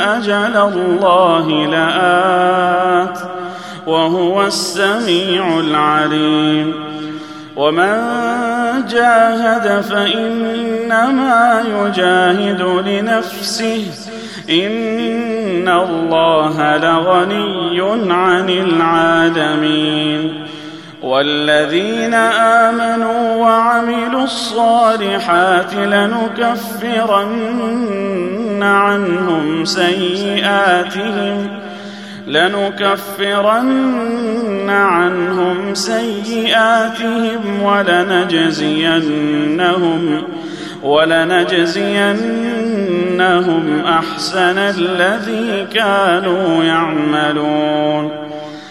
أجل الله لآت وهو السميع العليم. ومن جاهد فإنما يجاهد لنفسه. إن الله لغني عن العالمين. والذين آمنوا وعملوا الصالحات لنكفرن عنهم سيئاتهم لنكفرن عنهم سيئاتهم ولنجزينهم ولنجزينهم أحسن الذي كانوا يعملون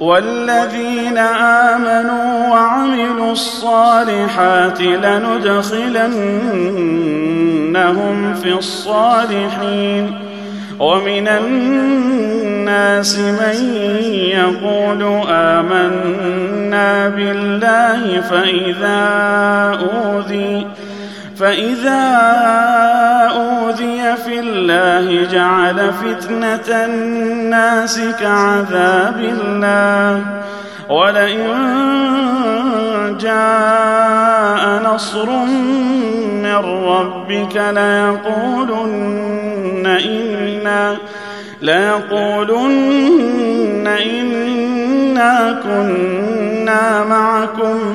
والذين آمنوا وعملوا الصالحات لندخلنهم في الصالحين ومن الناس من يقول آمنا بالله فإذا أوذي فإذا أوذي في الله جعل فتنة الناس كعذاب الله. ولئن جاء نصر من ربك ليقولن إنا ليقولن إنا كنا معكم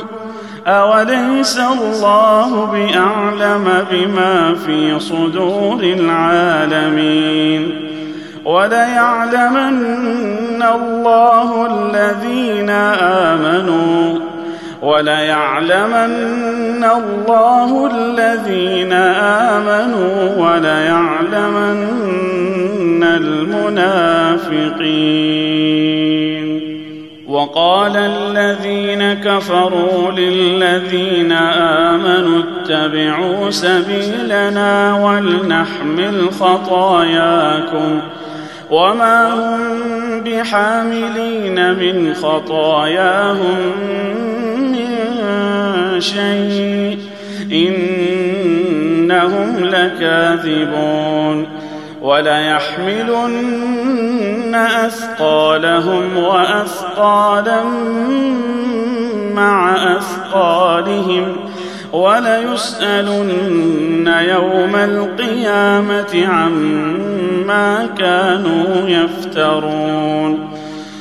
أوليس الله بأعلم بما في صدور العالمين وليعلمن الله الذين آمنوا وليعلمن الله الذين آمنوا وليعلمن المنافقين وقال الذين كفروا للذين آمنوا اتبعوا سبيلنا ولنحمل خطاياكم وما هم بحاملين من خطاياهم من شيء إنهم لكاذبون وليحملن أثقالهم وأثقالا مع أثقالهم وليسألن يوم القيامة عما كانوا يفترون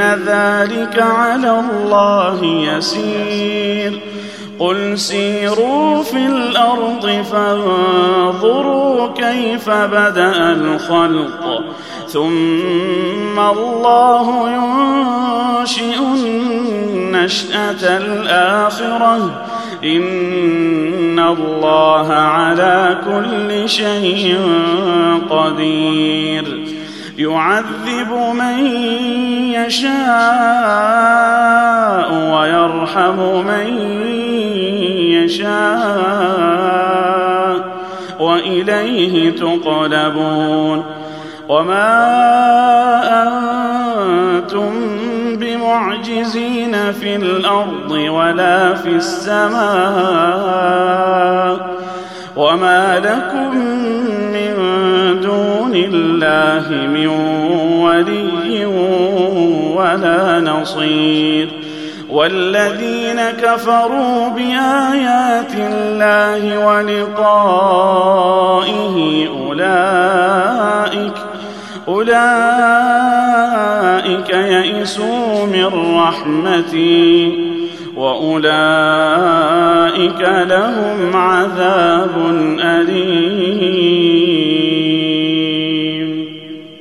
ان ذلك على الله يسير. قل سيروا في الأرض فانظروا كيف بدأ الخلق. ثم الله ينشئ النشأة الآخرة. إن الله على كل شيء قدير. يعذب من يشاء ويرحم من يشاء وإليه تقلبون وما أنتم بمعجزين في الأرض ولا في السماء وما لكم من دون الله من ولي ولا نصير. والذين كفروا بآيات الله ولقائه أولئك أولئك يئسوا من رحمتي وأولئك لهم عذاب أليم.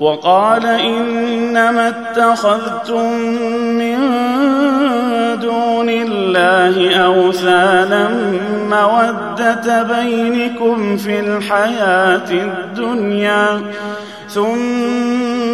وقال إنما اتخذتم من دون الله أوثانا مودة بينكم في الحياة الدنيا ثم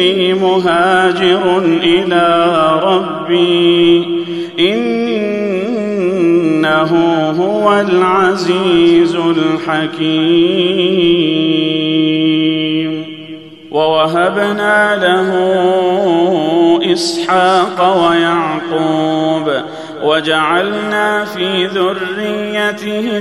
إني مهاجر إلى ربي. إنه هو العزيز الحكيم. ووهبنا له إسحاق ويعقوب وجعلنا في ذريته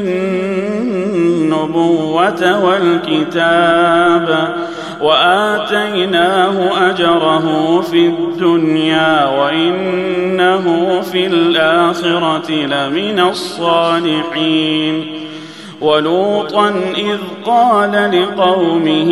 النبوة والكتاب وآتيناه أجره في الدنيا وإنه في الآخرة لمن الصالحين ولوطا إذ قال لقومه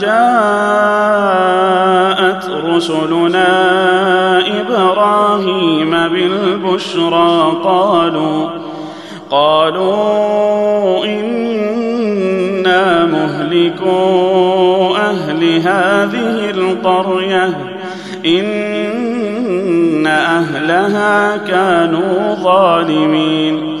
جاءت رسلنا إبراهيم بالبشرى قالوا قالوا أنا مهلكو أهل هذه القريه ان اهلها كانوا ظالمين.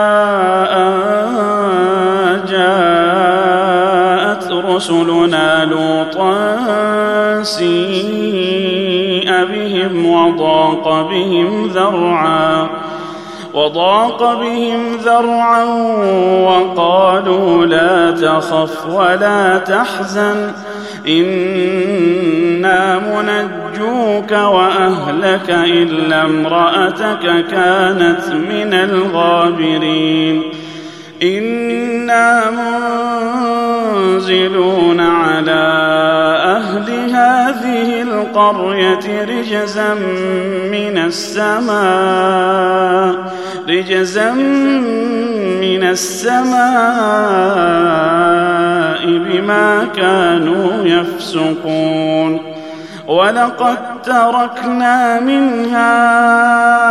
رسلنا لوطا سيء بهم وضاق بهم ذرعا وضاق بهم ذرعا وقالوا لا تخف ولا تحزن إنا منجوك وأهلك إلا امرأتك كانت من الغابرين. أنا منزلون على أهل هذه القريه رجزا من السماء رجزا من السماء بما كانوا يفسقون ولقد تركنا منها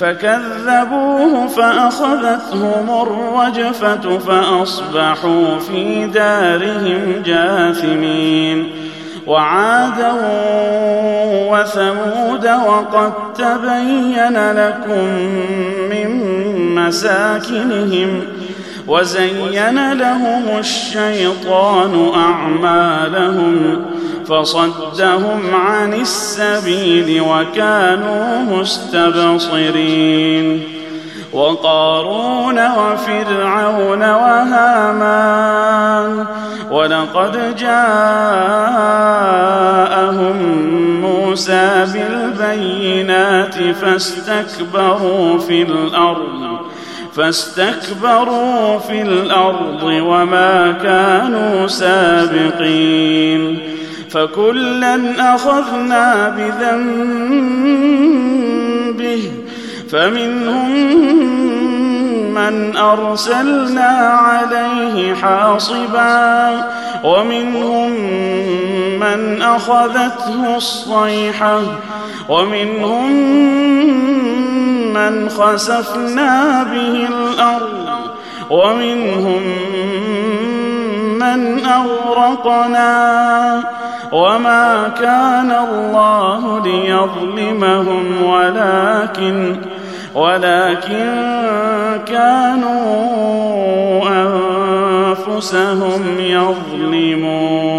فكذبوه فأخذتهم الرجفة فأصبحوا في دارهم جاثمين. وعادا وثمود وقد تبين لكم من مساكنهم وزين لهم الشيطان أعمالهم فصدهم عن السبيل وكانوا مستبصرين وقارون وفرعون وهامان ولقد جاءهم موسى بالبينات فاستكبروا في الأرض فاستكبروا في الأرض وما كانوا سابقين فكلا أخذنا بذنبه فمنهم من أرسلنا عليه حاصبا ومنهم من أخذته الصيحة ومنهم من خسفنا به الأرض ومنهم من اغرقنا وما كان الله ليظلمهم ولكن ولكن كانوا انفسهم يظلمون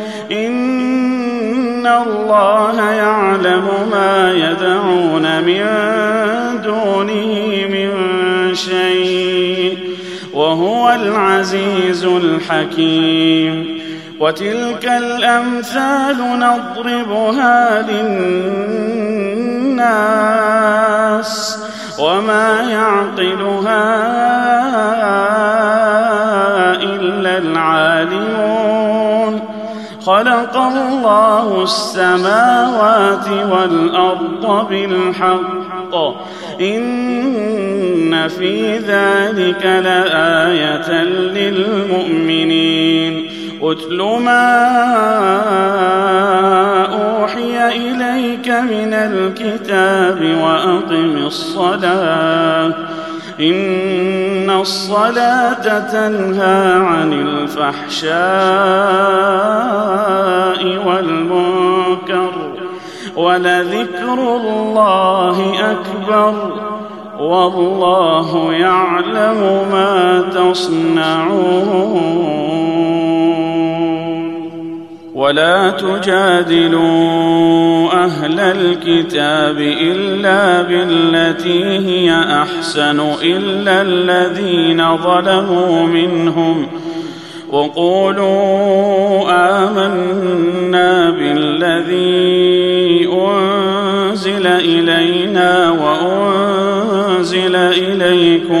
الله يعلم ما يدعون من دونه من شيء وهو العزيز الحكيم وتلك الأمثال نضربها للناس وما يعقلها إلا العالمون خلق الله السماوات والأرض بالحق. إن في ذلك لآية للمؤمنين. اتل ما أوحي إليك من الكتاب وأقم الصلاة. إن الصلاة تنهى عن الفحشاء والمنكر ولذكر الله أكبر والله يعلم ما تصنعون ولا تجادلوا أهل الكتاب إلا بالتي هي أحسن إلا الذين ظلموا منهم وقولوا آمنا بالذي أنزل إلينا وأنزل إليكم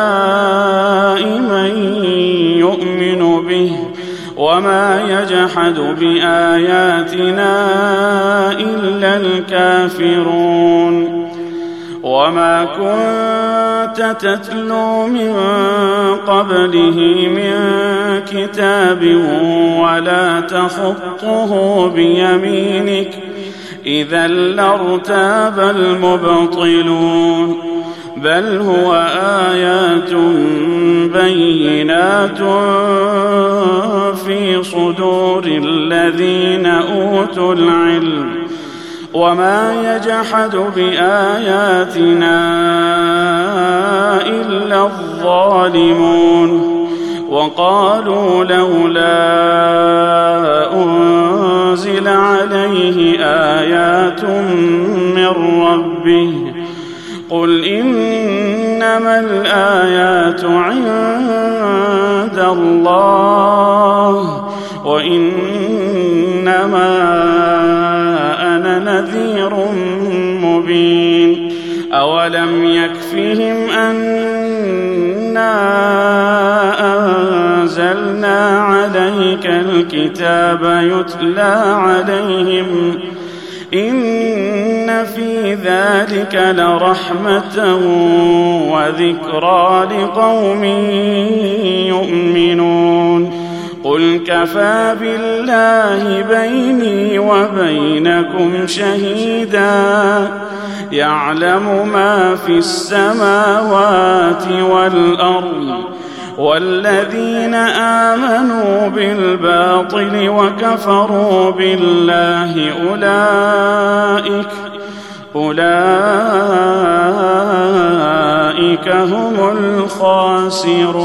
يجحد بآياتنا إلا الكافرون. وما كنت تتلو من قبله من كتاب ولا تخطه بيمينك. إذا لارتاب المبطلون. بل هو آيات بينات. في صدور الذين أوتوا العلم وما يجحد بآياتنا إلا الظالمون وقالوا لولا أنزل عليه آيات من ربه قل إنما الآيات عند الله وإنما أنا نذير مبين. أولم يكفهم أنا أنزلنا عليك الكتاب يتلى عليهم. إن في ذلك لرحمة وذكرى لقوم يؤمنون. كفى بالله بيني وبينكم شهيدا. يعلم ما في السماوات والأرض والذين آمنوا بالباطل وكفروا بالله اولئك أولئك هم الخاسرون.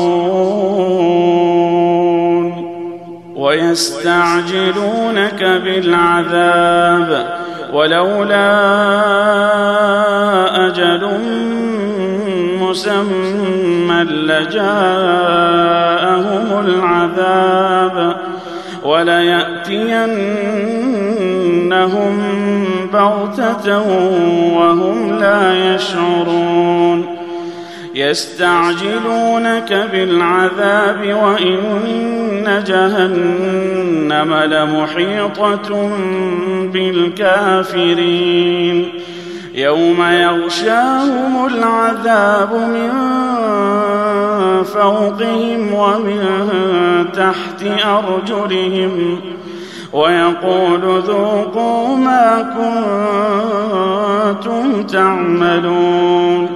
ويستعجلونك بالعذاب ولولا أجل مسمى لجاءهم العذاب وليأتينهم بغتة وهم لا يشعرون يستعجلونك بالعذاب وإن جهنم لمحيطة بالكافرين. يوم يغشاهم العذاب من فوقهم ومن تحت أرجلهم ويقول ذوقوا ما كنتم تعملون.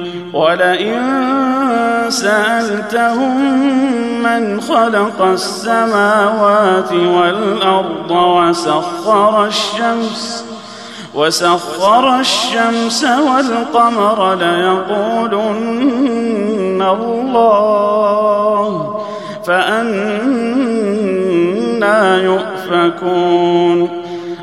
ولئن سألتهم من خلق السماوات والأرض وسخر الشمس وسخر الشمس والقمر ليقولن الله فأنا يؤفكون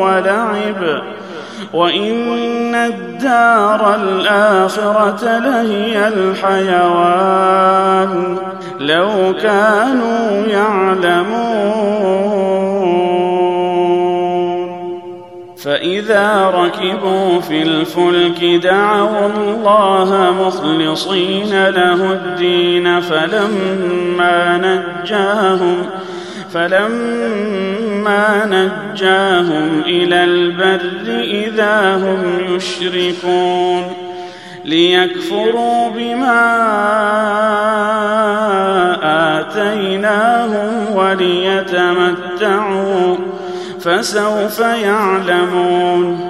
ولعب. وإن الدار الآخرة لهي الحيوان. لو كانوا يعلمون. فإذا ركبوا في الفلك دعوا الله مخلصين له الدين فلما نجاهم فلما نجاهم إلى البر إذا هم يشركون ليكفروا بما آتيناهم وليتمتعوا فسوف يعلمون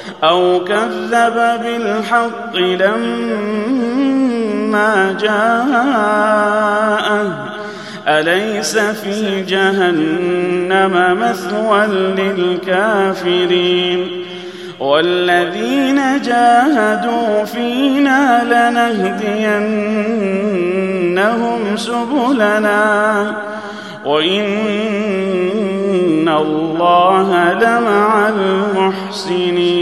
أو كذب بالحق لما جاءه. أليس في جهنم مثوى للكافرين؟ والذين جاهدوا فينا لنهدينهم سبلنا. وإن الله لمع المحسنين